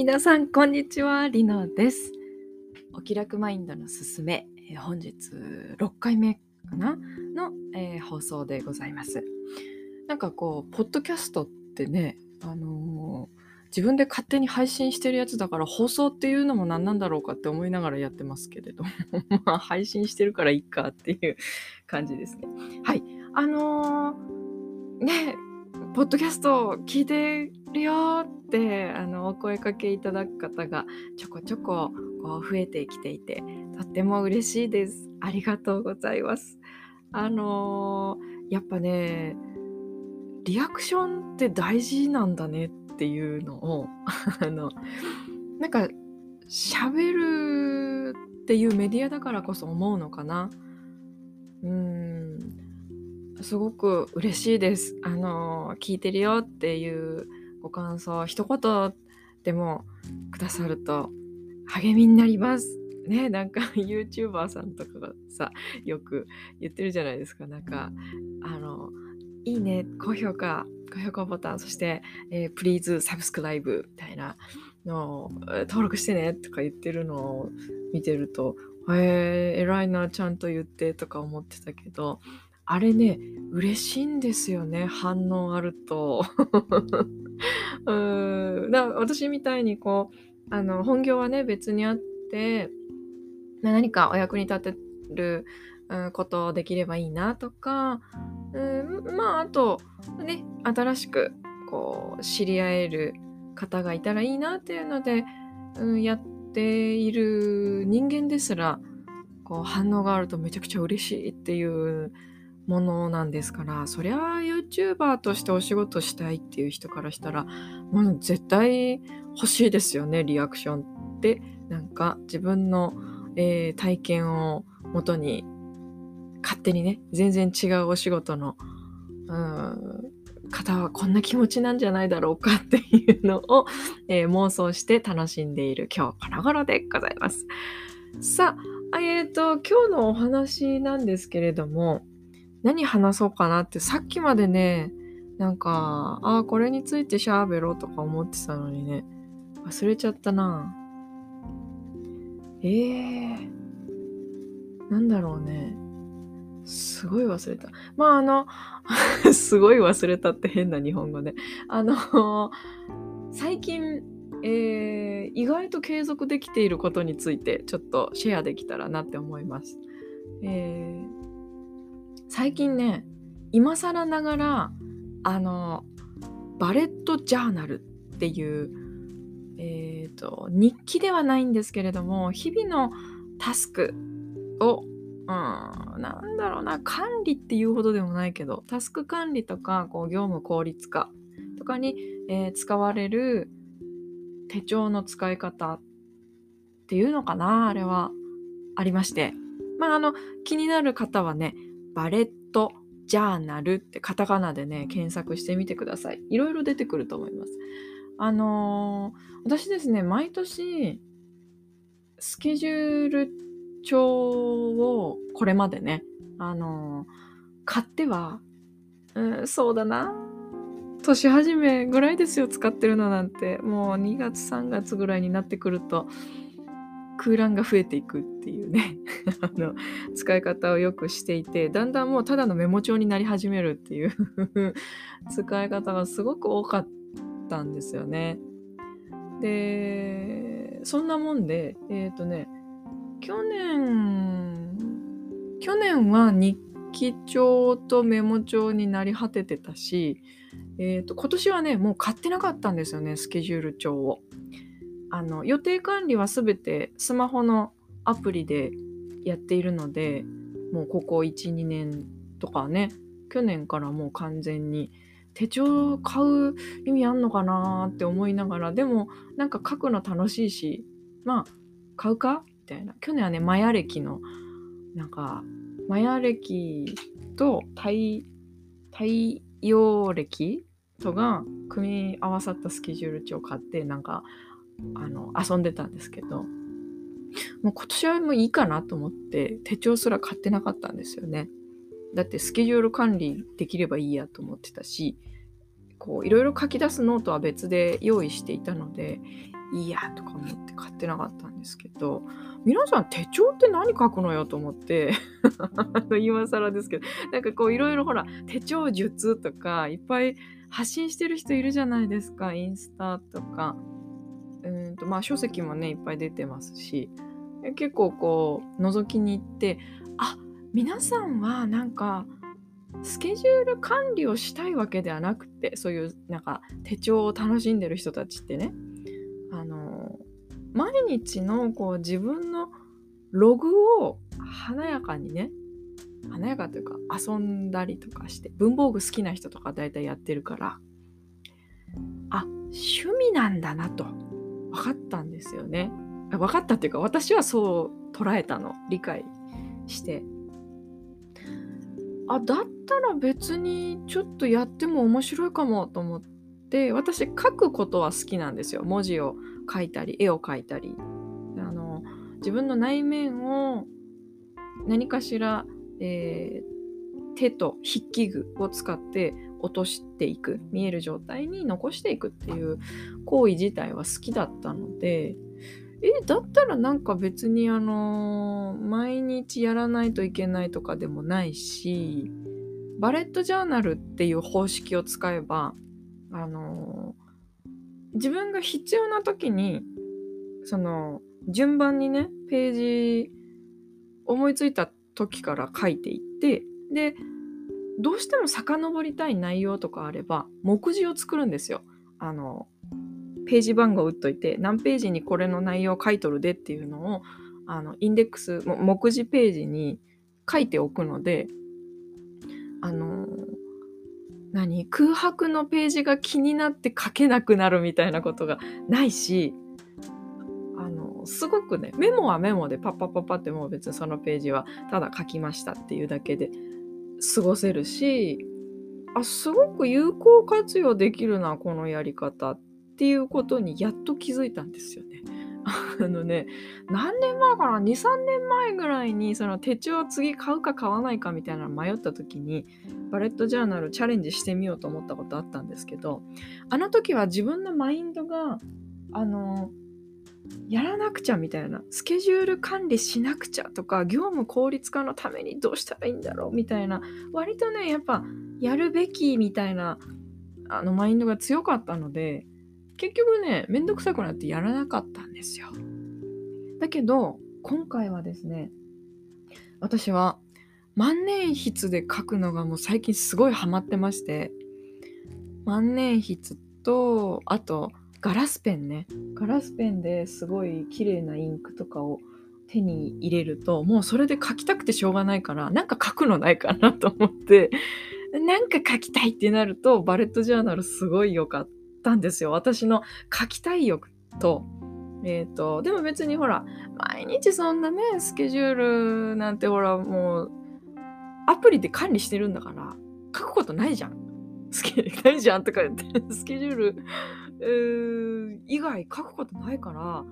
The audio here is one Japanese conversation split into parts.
皆さんこんにちは。リノです。お気楽マインドのすすめえ本日6回目かな？の、えー放送でございます。なんかこうポッドキャストってねあのー自分で勝手に配信してるやつだから放送っていうのも何なんだろうかって思いながらやってますけれども まあ配信してるからいいかっていう感じですね。はい。あのーねポッドキャスト聞いてるよってあのお声かけいただく方がちょこちょここう増えてきていてとっても嬉しいです。ありがとうございます。あのーやっぱねリアクションって大事なんだねっていうのを あのなんか喋るっていうメディアだからこそ思うのかな。うんすごく嬉しいです。あの聞いてるよっていうご感想一言でもくださると励みになります。ねなんか YouTuber さんとかがさよく言ってるじゃないですか。なんかあのいいね高評価高評価ボタンそして、えー、Please サブスクライブみたいなのを登録してねとか言ってるのを見てるとへえ偉いなちゃんと言ってとか思ってたけどあれね嬉しいんですよね反応あると。うーん。だ私みたいにこうあの本業はね別にあって何かお役に立てることできればいいなとかうんまああとね新しくこう知り合える方がいたらいいなっていうので、うん、やっている人間ですらこう反応があるとめちゃくちゃ嬉しいっていうものなんですからそりゃ YouTuber としてお仕事したいっていう人からしたらもう絶対欲しいですよねリアクションってなんか自分の、えー体験をもとに勝手にね全然違うお仕事のうん方はこんな気持ちなんじゃないだろうかっていうのを、えー妄想して楽しんでいる今日この頃でございます。さあ、えっ、と、今日のお話なんですけれども、何話そうかなってさっきまでね、なんか、ああ、これについてしゃべろうとか思ってたのにね、忘れちゃったな。えー、なんだろうね。すごい忘れた。まあ、あの、すごい忘れたって変な日本語で。あの、最近、えー意外と継続できていることについてちょっとシェアできたらなって思います。えー最近ね今更ながらあのバレットジャーナルっていう、えーと日記ではないんですけれども日々のタスクを、うん、なんだろうな管理っていうほどでもないけどタスク管理とかこう業務効率化とかに、えー使われる手帳の使い方っていうのかなあれはありまして。まああの気になる方はねバレットジャーナルってカタカナでね検索してみてください。いろいろ出てくると思います。あのー私ですね毎年スケジュール帳をこれまでねあのー買ってはうんそうだな。年始めぐらいですよ使ってるのなんて。もう2月3月ぐらいになってくると空欄が増えていくっていうね あの使い方をよくしていてだんだんもうただのメモ帳になり始めるっていう 使い方がすごく多かったんですよね。でそんなもんでえっ、とね去年去年は日記帳とメモ帳になり果ててたしえー、と今年はねもう買ってなかったんですよねスケジュール帳を。あの予定管理は全てスマホのアプリでやっているのでもうここ12年とかね去年からもう完全に手帳買う意味あんのかなって思いながらでもなんか書くの楽しいしまあ買うかみたいな。去年はねマヤ歴のなんかマヤ歴と太太陽暦とが組み合わさったスケジュール帳買ってなんかあの遊んでたんですけどもう今年はもういいかなと思って手帳すら買ってなかったんですよね。だってスケジュール管理できればいいやと思ってたしこういろいろ書き出すノートは別で用意していたのでいいやとか思って買ってなかったんですけど皆さん手帳って何書くのよと思って 今更ですけどなんかこういろいろほら手帳術とかいっぱい発信してる人いるじゃないですかインスタとか。んとまあ書籍もねいっぱい出てますし結構こう覗きに行ってあ皆さんはなんかスケジュール管理をしたいわけではなくてそういうなんか手帳を楽しんでる人たちってねあの毎日のこう自分のログを華やかにね華やかというか遊んだりとかして文房具好きな人とか大体やってるからあ趣味なんだなと。ったんですよね。分かったっていうか私はそう捉えたの。理解して。あだったら別にちょっとやっても面白いかもと思って私書くことは好きなんですよ。文字を書いたり絵を描いたり。あの自分の内面を何かしら、えー、手と筆記具を使って落としていく見える状態に残していくっていう行為自体は好きだったのでえだったらなんか別にあのー、毎日やらないといけないとかでもないしバレットジャーナルっていう方式を使えばあのー、自分が必要な時にその順番にねページ思いついた時から書いていってでどうしても遡りたい内容とかあれば目次を作るんですよ。あのページ番号打っといて何ページにこれの内容を書いとるでっていうのをあのインデックス目次ページに書いておくのであの何空白のページが気になって書けなくなるみたいなことがないしあのすごくねメモはメモでパッパッパッパってもう別にそのページはただ書きましたっていうだけで過ごせるしあすごく有効活用できるなこのやり方っていうことにやっと気づいたんですよね。あのね何年前かな23年前ぐらいにその手帳を次買うか買わないかみたいなの迷った時にバレットジャーナルチャレンジしてみようと思ったことあったんですけどあの時は自分のマインドがあのやらなくちゃみたいなスケジュール管理しなくちゃとか業務効率化のためにどうしたらいいんだろうみたいな割とねやっぱやるべきみたいなあのマインドが強かったので結局ね、めんどくさくなってやらなかったんですよ。だけど、今回はですね、私は万年筆で書くのがもう最近すごいハマってまして、万年筆と、あと、ガラスペンね。ガラスペンですごい綺麗なインクとかを手に入れると、もうそれで書きたくてしょうがないから、なんか書くのないかなと思って、なんか書きたいってなると、バレットジャーナルすごい良かった。んですよ。私の書きたい欲と。えっ、ー、と、でも別にほら、毎日そんなね、スケジュールなんてほら、もう、アプリで管理してるんだから、書くことないじゃん。スケ ないじゃんとか言って、スケジュール、以外書くことないから、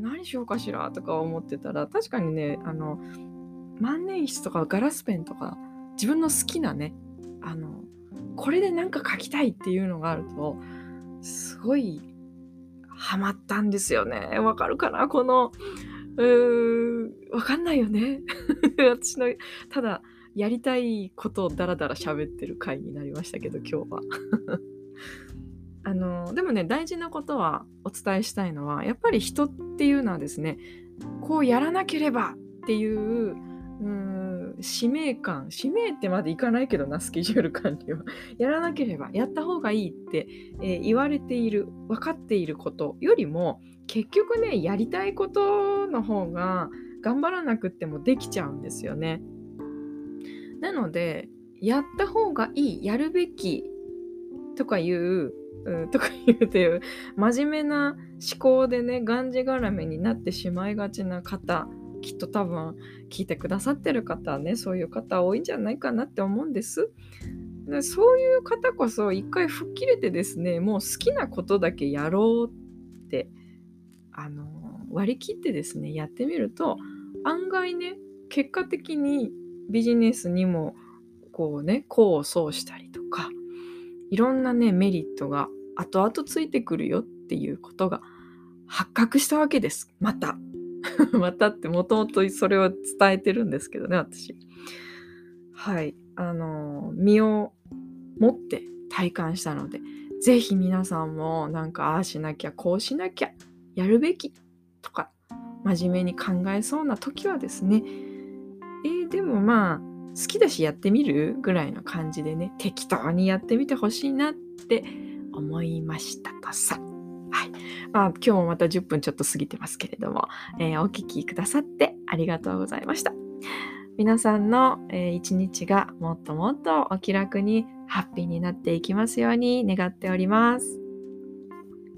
何しようかしらとか思ってたら、確かにね、あの、万年筆とかガラスペンとか、自分の好きなね、あの、これで何か書きたいっていうのがあると、すごいハマったんですよね。わかるかなこの、うーん、わかんないよね。私の、ただ、やりたいことをダラダラ喋ってる回になりましたけど、今日は。あの、でもね、大事なことはお伝えしたいのは、やっぱり人っていうのはですね、こうやらなければっていう、うん使命感使命ってまでいかないけどなスケジュール管理は やらなければやった方がいいって、えー、言われている分かっていることよりも結局ねやりたいことの方が頑張らなくってもできちゃうんですよね。なのでやった方がいいやるべきとかいう、うん、とか言うていう真面目な思考でねがんじがらめになってしまいがちな方きっと多分聞いてくださってる方はねそういう方多いんじゃないかなって思うんです。でそういう方こそ一回吹っ切れてですねもう好きなことだけやろうってあの割り切ってですねやってみると案外ね結果的にビジネスにもこうね功を奏したりとかいろんなねメリットが後々ついてくるよっていうことが発覚したわけです。また。またってもともとそれを伝えてるんですけどね、私。はい。あの、身を持って体感したので、ぜひ皆さんもなんかああしなきゃ、こうしなきゃ、やるべきとか、真面目に考えそうな時はですね、えー、でもまあ、好きだしやってみるぐらいの感じでね、適当にやってみてほしいなって思いましたとさ。はい。まあ、今日もまた10分ちょっと過ぎてますけれども、えー、お聴きくださってありがとうございました。皆さんの、えー、一日がもっともっとお気楽にハッピーになっていきますように願っております。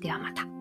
ではまた。